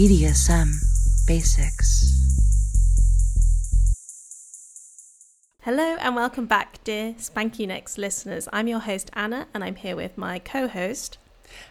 BDSM Basics. Hello and welcome back, dear Spank U Next listeners. I'm your host Anna, and I'm here with my co-host.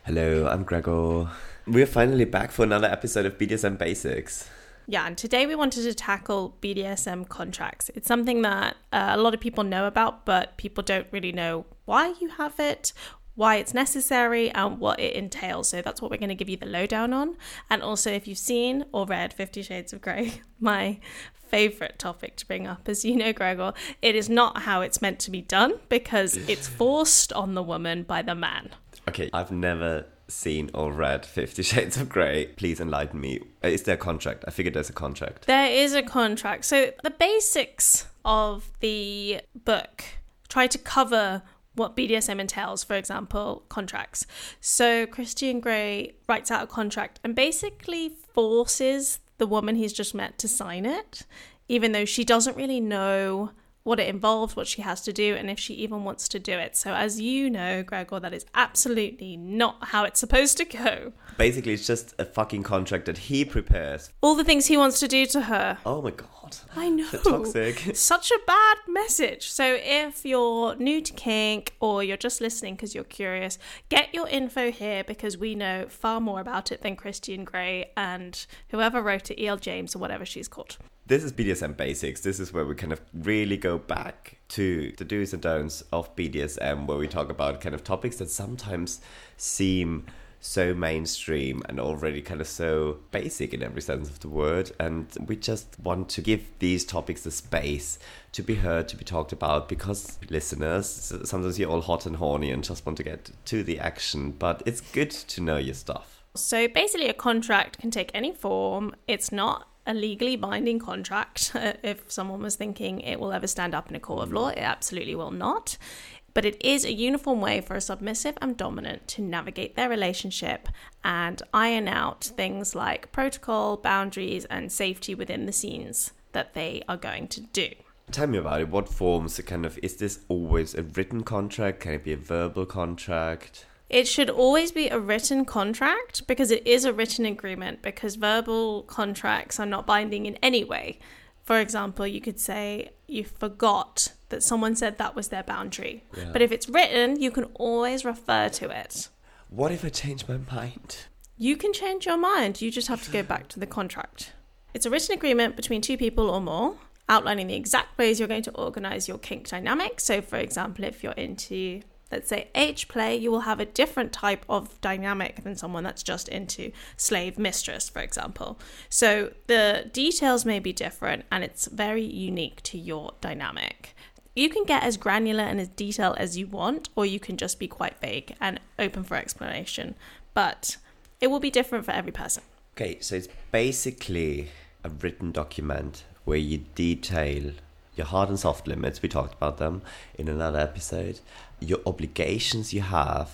Hello, I'm Gregor. We're finally back for another episode of BDSM Basics. Yeah, and today we wanted to tackle BDSM contracts. It's something that uh, a lot of people know about, but people don't really know why you have it, why it's necessary, and what it entails. So that's what we're going to give you the lowdown on. And also, if you've seen or read Fifty Shades of Grey, my favorite topic to bring up, as you know, Gregor, it is not how it's meant to be done because it's forced on the woman by the man. Okay, I've never seen or read Fifty Shades of Grey. Please enlighten me. Is there a contract? I figured there's a contract. There is a contract. So the basics of the book try to cover what BDSM entails, for example, contracts. So Christian Grey writes out a contract and basically forces the woman he's just met to sign it, even though she doesn't really know what it involves, what she has to do, and if she even wants to do it. So, as you know, Gregor, that is absolutely not how it's supposed to go. Basically, it's just a fucking contract that he prepares. All the things he wants to do to her. Oh my god. I know. toxic. Such a bad message. So, if you're new to kink or you're just listening because you're curious, get your info here because we know far more about it than Christian Grey and whoever wrote it, E.L. James or whatever she's called. This is BDSM Basics. This is where we kind of really go back to the do's and don'ts of BDSM, where we talk about kind of topics that sometimes seem so mainstream and already kind of so basic in every sense of the word. And we just want to give these topics the space to be heard, to be talked about, because listeners, sometimes you're all hot and horny and just want to get to the action, but it's good to know your stuff. So basically, a contract can take any form. It's not a legally binding contract. if someone was thinking it will ever stand up in a court of law, it absolutely will not. But it is a uniform way for a submissive and dominant to navigate their relationship and iron out things like protocol, boundaries, and safety within the scenes that they are going to do. Tell me about it. What forms kind of is this always a written contract? Can it be a verbal contract? It should always be a written contract because it is a written agreement because verbal contracts are not binding in any way. For example, you could say you forgot that someone said that was their boundary. Yeah. But if it's written, you can always refer to it. What if I change my mind? You can change your mind. You just have to go back to the contract. It's a written agreement between two people or more outlining the exact ways you're going to organize your kink dynamic. So, for example, if you're into let's say age play, you will have a different type of dynamic than someone that's just into slave mistress, for example. So the details may be different and it's very unique to your dynamic. You can get as granular and as detailed as you want, or you can just be quite vague and open for explanation. But it will be different for every person. Okay, so it's basically a written document where you detail your hard and soft limits. We talked about them in another episode. Your obligations you have,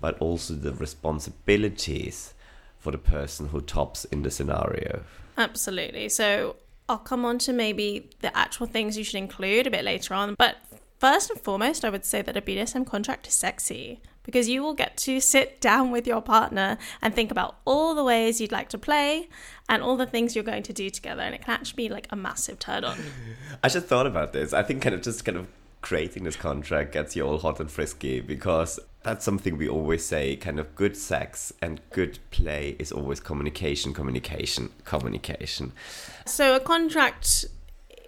but also the responsibilities for the person who tops in the scenario. Absolutely. So I'll come on to maybe the actual things you should include a bit later on. But first and foremost, I would say that a BDSM contract is sexy because you will get to sit down with your partner and think about all the ways you'd like to play and all the things you're going to do together. And it can actually be like a massive turn on. I just thought about this. I think kind of just kind of creating this contract gets you all hot and frisky because that's something we always say kind of good sex and good play is always communication, communication, communication. So a contract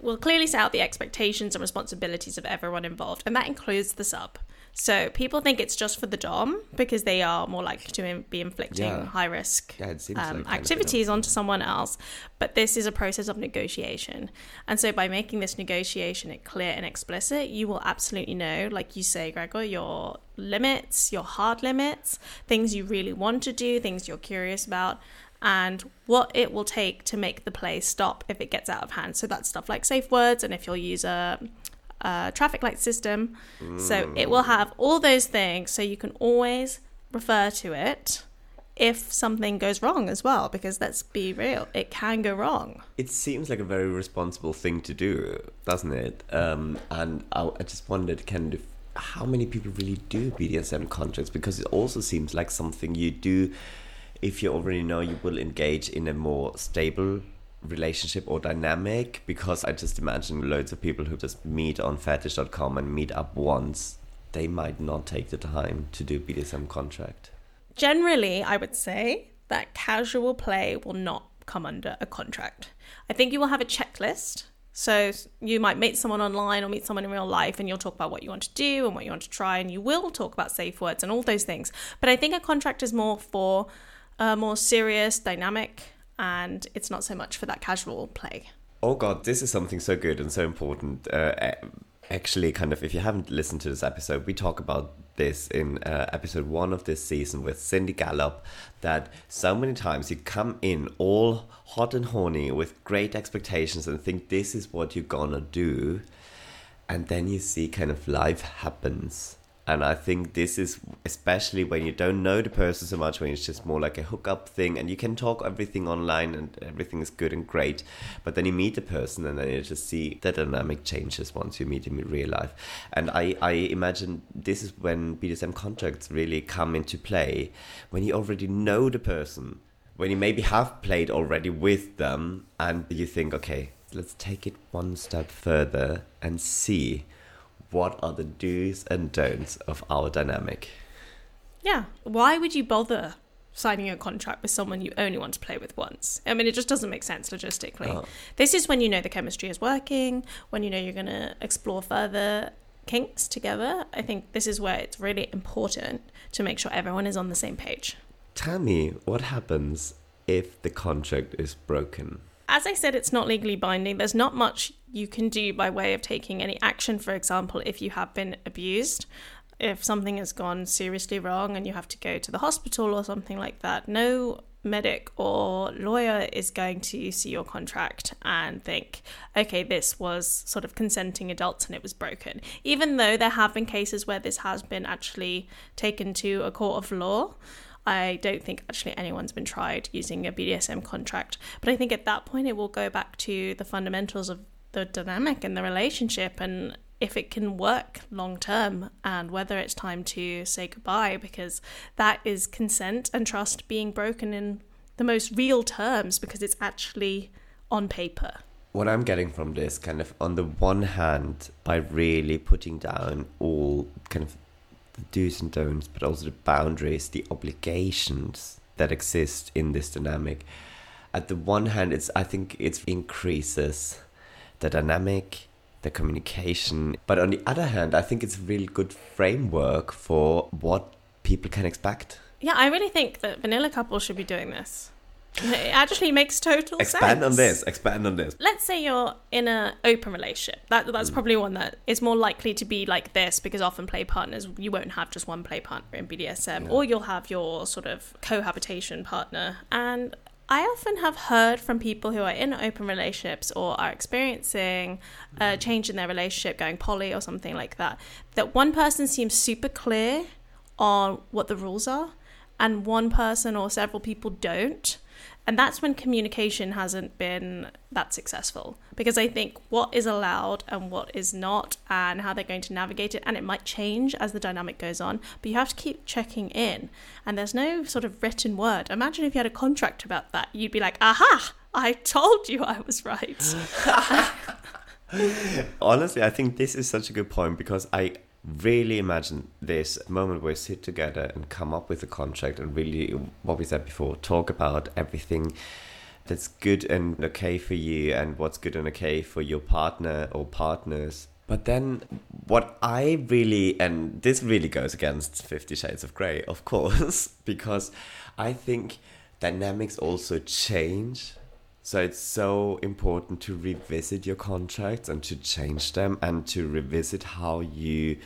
will clearly set out the expectations and responsibilities of everyone involved, and that includes the sub. So people think it's just for the dom because they are more likely to be inflicting Yeah. high risk Yeah, um, like activities onto someone else. But this is a process of negotiation, and so by making this negotiation it clear and explicit, you will absolutely know, like you say, Gregor, your limits, your hard limits, things you really want to do, things you're curious about. And what it will take to make the play stop if it gets out of hand. So that's stuff like safe words, and if you'll use a uh, traffic light system. So it will have all those things. So you can always refer to it if something goes wrong as well. Because let's be real, it can go wrong. It seems like a very responsible thing to do, doesn't it? Um, and I, I just wondered, kind of, how many people really do BDSM contracts? Because it also seems like something you do if you already know you will engage in a more stable relationship or dynamic because I just imagine loads of people who just meet on fetish.com and meet up once, they might not take the time to do BDSM contract. Generally, I would say that casual play will not come under a contract. I think you will have a checklist. So you might meet someone online or meet someone in real life and you'll talk about what you want to do and what you want to try and you will talk about safe words and all those things. But I think a contract is more for a more serious dynamic and it's not so much for that casual play. Oh god, this is something so good and so important. Uh, actually, kind of, if you haven't listened to this episode, we talk about this in uh, episode one of this season with Cindy Gallup That so many times you come in all hot and horny with great expectations and think this is what you're gonna do, and then you see kind of life happens and I think this is especially when you don't know the person so much, when it's just more like a hookup thing, and you can talk everything online and everything is good and great. But then you meet the person, and then you just see the dynamic changes once you meet him in real life. And I, I imagine this is when BDSM contracts really come into play, when you already know the person, when you maybe have played already with them, and you think, okay, let's take it one step further and see what are the do's and don'ts of our dynamic? Yeah. Why would you bother signing a contract with someone you only want to play with once? I mean, it just doesn't make sense logistically. Oh. This is when you know the chemistry is working, when you know you're going to explore further kinks together. I think this is where it's really important to make sure everyone is on the same page. Tell me, what happens if the contract is broken? As I said, it's not legally binding. There's not much you can do by way of taking any action, for example, if you have been abused. If something has gone seriously wrong and you have to go to the hospital or something like that, no medic or lawyer is going to see your contract and think, okay, this was sort of consenting adults and it was broken. Even though there have been cases where this has been actually taken to a court of law. I don't think actually anyone's been tried using a BDSM contract. But I think at that point it will go back to the fundamentals of the dynamic and the relationship and if it can work long term and whether it's time to say goodbye because that is consent and trust being broken in the most real terms because it's actually on paper. What I'm getting from this, kind of, on the one hand, by really putting down all kind of the do's and don'ts, but also the boundaries, the obligations that exist in this dynamic. At the one hand, it's I think it increases the dynamic, the communication. But on the other hand, I think it's a really good framework for what people can expect. Yeah, I really think that vanilla couples should be doing this. It actually makes total expand sense. Expand on this. Expand on this. Let's say you're in an open relationship. That that's mm. probably one that is more likely to be like this because often play partners you won't have just one play partner in BDSM, yeah. or you'll have your sort of cohabitation partner. And I often have heard from people who are in open relationships or are experiencing a change in their relationship, going poly or something like that, that one person seems super clear on what the rules are, and one person or several people don't. And that's when communication hasn't been that successful. Because I think what is allowed and what is not, and how they're going to navigate it, and it might change as the dynamic goes on, but you have to keep checking in. And there's no sort of written word. Imagine if you had a contract about that, you'd be like, aha, I told you I was right. Honestly, I think this is such a good point because I really imagine this moment where we sit together and come up with a contract and really, what we said before, talk about everything that's good and okay for you and what's good and okay for your partner or partners. But then, what I really, and this really goes against Fifty Shades of Grey, of course, because I think dynamics also change so it's so important to revisit your contracts and to change them and to revisit how you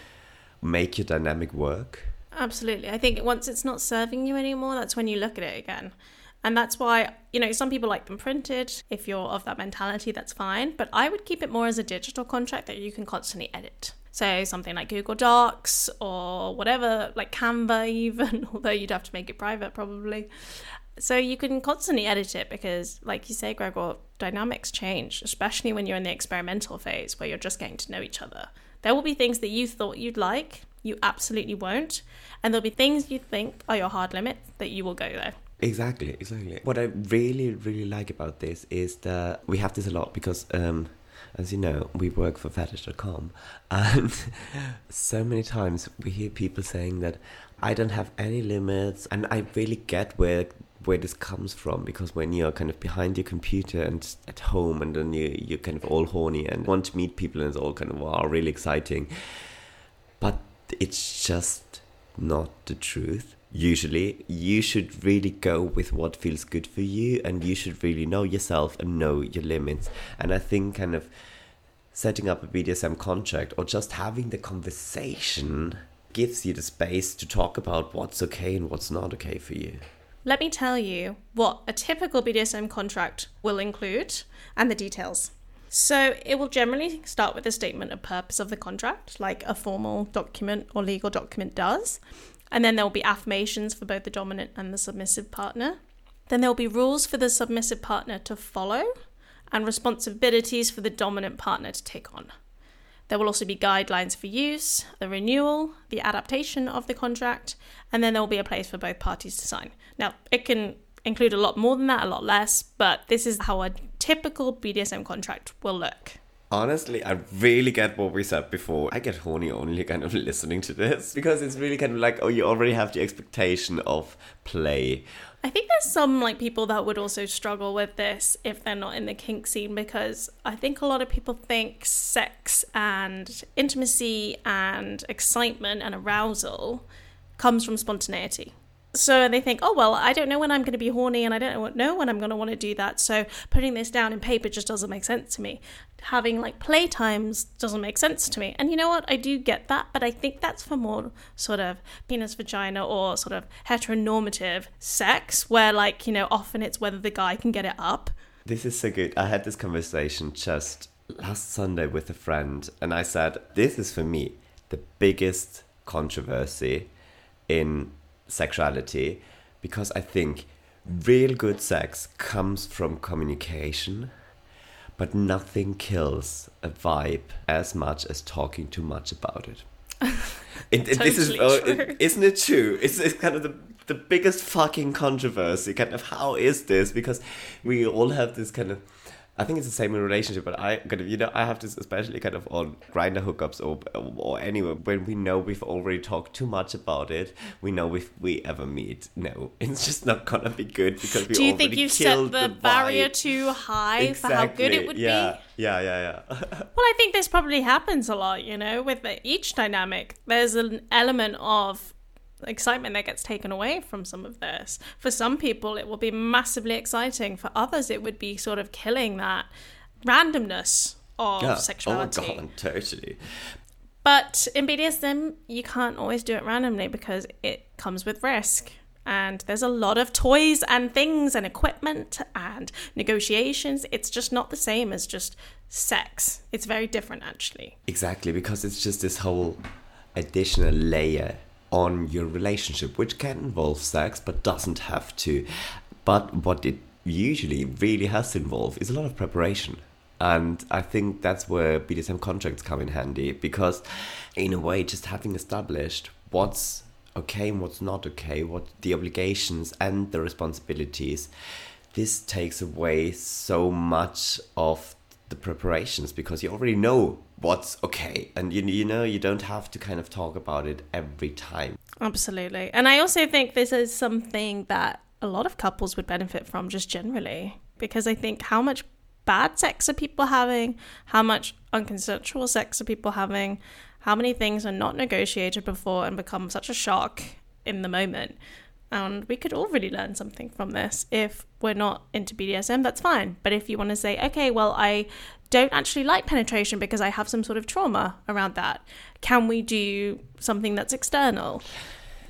make your dynamic work. Absolutely. I think once it's not serving you anymore, that's when you look at it again. And that's why, you know, some people like them printed. If you're of that mentality, that's fine. But I would keep it more as a digital contract that you can constantly edit. So something like Google Docs or whatever, like Canva, even, although you'd have to make it private probably. So you can constantly edit it because, like you say, Gregor, dynamics change, especially when you're in the experimental phase where you're just getting to know each other. There will be things that you thought you'd like, you absolutely won't. And there'll be things you think are your hard limits that you will go there. Exactly, exactly. What I really, really like about this is that we have this a lot because, um, as you know, we work for fetish.com, and so many times we hear people saying that I don't have any limits, and I really get where where this comes from because when you're kind of behind your computer and at home and then you you're kind of all horny and want to meet people and it's all kind of wow really exciting. But it's just not the truth. Usually you should really go with what feels good for you and you should really know yourself and know your limits. And i think kind of setting up a bdsm contract or just having the conversation gives you the space to talk about what's okay and what's not okay for you Let me tell you what a typical BDSM contract will include and the details. So, it will generally start with a statement of purpose of the contract, like a formal document or legal document does. And then there will be affirmations for both the dominant and the submissive partner. Then there will be rules for the submissive partner to follow and responsibilities for the dominant partner to take on. There will also be guidelines for use, the renewal, the adaptation of the contract, and then there will be a place for both parties to sign. Now, it can include a lot more than that, a lot less, but this is how a typical BDSM contract will look. Honestly, I really get what we said before. I get horny only kind of listening to this because it's really kind of like, oh, you already have the expectation of play. I think there's some like people that would also struggle with this if they're not in the kink scene because I think a lot of people think sex and intimacy and excitement and arousal comes from spontaneity. So they think, oh well, I don't know when I'm going to be horny, and I don't know when I'm going to want to do that. So putting this down in paper just doesn't make sense to me. Having like playtimes doesn't make sense to me. And you know what? I do get that, but I think that's for more sort of penis vagina or sort of heteronormative sex, where like you know often it's whether the guy can get it up. This is so good. I had this conversation just last Sunday with a friend, and I said, This is for me the biggest controversy in sexuality because I think real good sex comes from communication, but nothing kills a vibe as much as talking too much about it. it, it- this is, Totally oh, it- isn't it true? It's, it's kind of the the biggest fucking controversy. Kind of how is this? Because we all have this kind of. I think it's the same in relationship, but I kind of you know I have this especially kind of on Grindr hookups or or anywhere when we know we've already talked too much about it. We know if we ever meet, no, it's just not gonna be good because we Do you think you've set the, vibe. barrier too high for how good it would yeah. be? Yeah, yeah, yeah. Well, I think this probably happens a lot, you know, with each dynamic. There's an element of excitement that gets taken away from some of this. For some people, it will be massively exciting. For others, it would be sort of killing that randomness of yeah. sexuality. Oh my god, totally. But in BDSM, you can't always do it randomly because it comes with risk. And there's a lot of toys and things and equipment and negotiations. It's just not the same as just sex. It's very different, actually. Exactly, because it's just this whole additional layer on your relationship, which can involve sex but doesn't have to. But what it usually really has to involve is a lot of preparation. And I think that's where BDSM contracts come in handy because, in a way, just having established what's okay and what's not okay, what the obligations and the responsibilities, this takes away so much of the preparations because you already know what's okay and you, you know you don't have to kind of talk about it every time Absolutely. And I also think this is something that a lot of couples would benefit from just generally because I think how much bad sex are people having, how much unconsensual sex are people having, how many things are not negotiated before and become such a shock in the moment. And we could all really learn something from this. If we're not into BDSM, that's fine. But if you want to say, okay, well, I don't actually like penetration because I have some sort of trauma around that, can we do something that's external?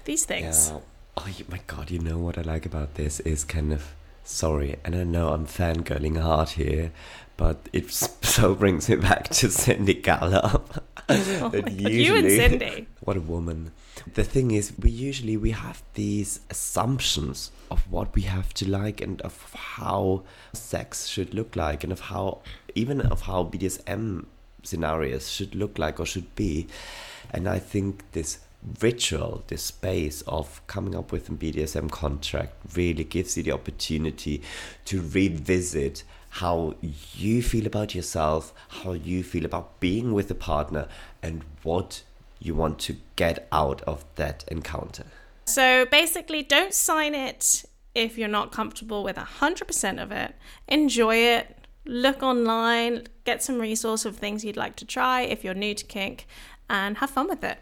These things. yeah oh my god you know what i like about this is kind of sorry and i know i'm fangirling hard here but it so brings me back to cindy gallop Oh God, you and Cindy. what a woman. The thing is we usually we have these assumptions of what we have to like and of how sex should look like and of how even of how bdsm scenarios should look like or should be. And i think this ritual, this space of coming up with a BDSM contract really gives you the opportunity to revisit how you feel about yourself, how you feel about being with a partner, and what you want to get out of that encounter. So basically, don't sign it if you're not comfortable with 100% of it. Enjoy it. Look online, get some resource of things you'd like to try if you're new to kink, and have fun with it.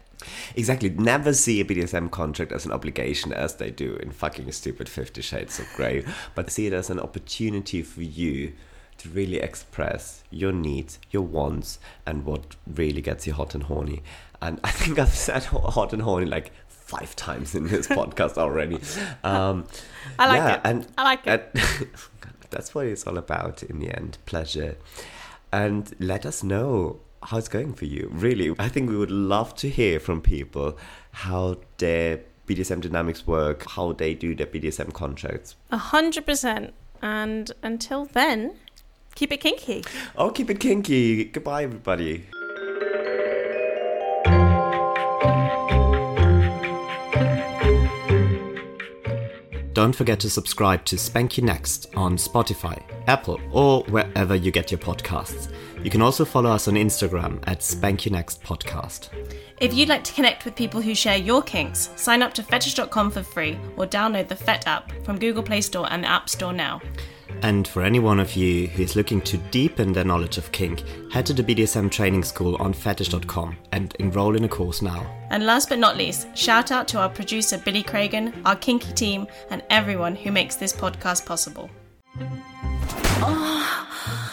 Exactly. Never see a BDSM contract as an obligation as they do in fucking stupid Fifty Shades of Grey, but see it as an opportunity for you to really express your needs, your wants, and what really gets you hot and horny. And I think I've said hot and horny like five times in this podcast already. Um, I like yeah, it. And, I like it. and- that's what it's all about in the end pleasure. And let us know how it's going for you. Really, I think we would love to hear from people how their BDSM dynamics work, how they do their BDSM contracts. A hundred percent. And until then, keep it kinky. Oh, keep it kinky. Goodbye, everybody. Don't forget to subscribe to Spank U Next on Spotify, Apple, or wherever you get your podcasts. You can also follow us on Instagram at Spank You Next Podcast. If you'd like to connect with people who share your kinks, sign up to fetish.com for free or download the FET app from Google Play Store and the App Store now. And for any one of you who is looking to deepen their knowledge of kink, head to the BDSM training school on fetish.com and enroll in a course now. And last but not least, shout out to our producer Billy Cragen, our kinky team, and everyone who makes this podcast possible. Oh,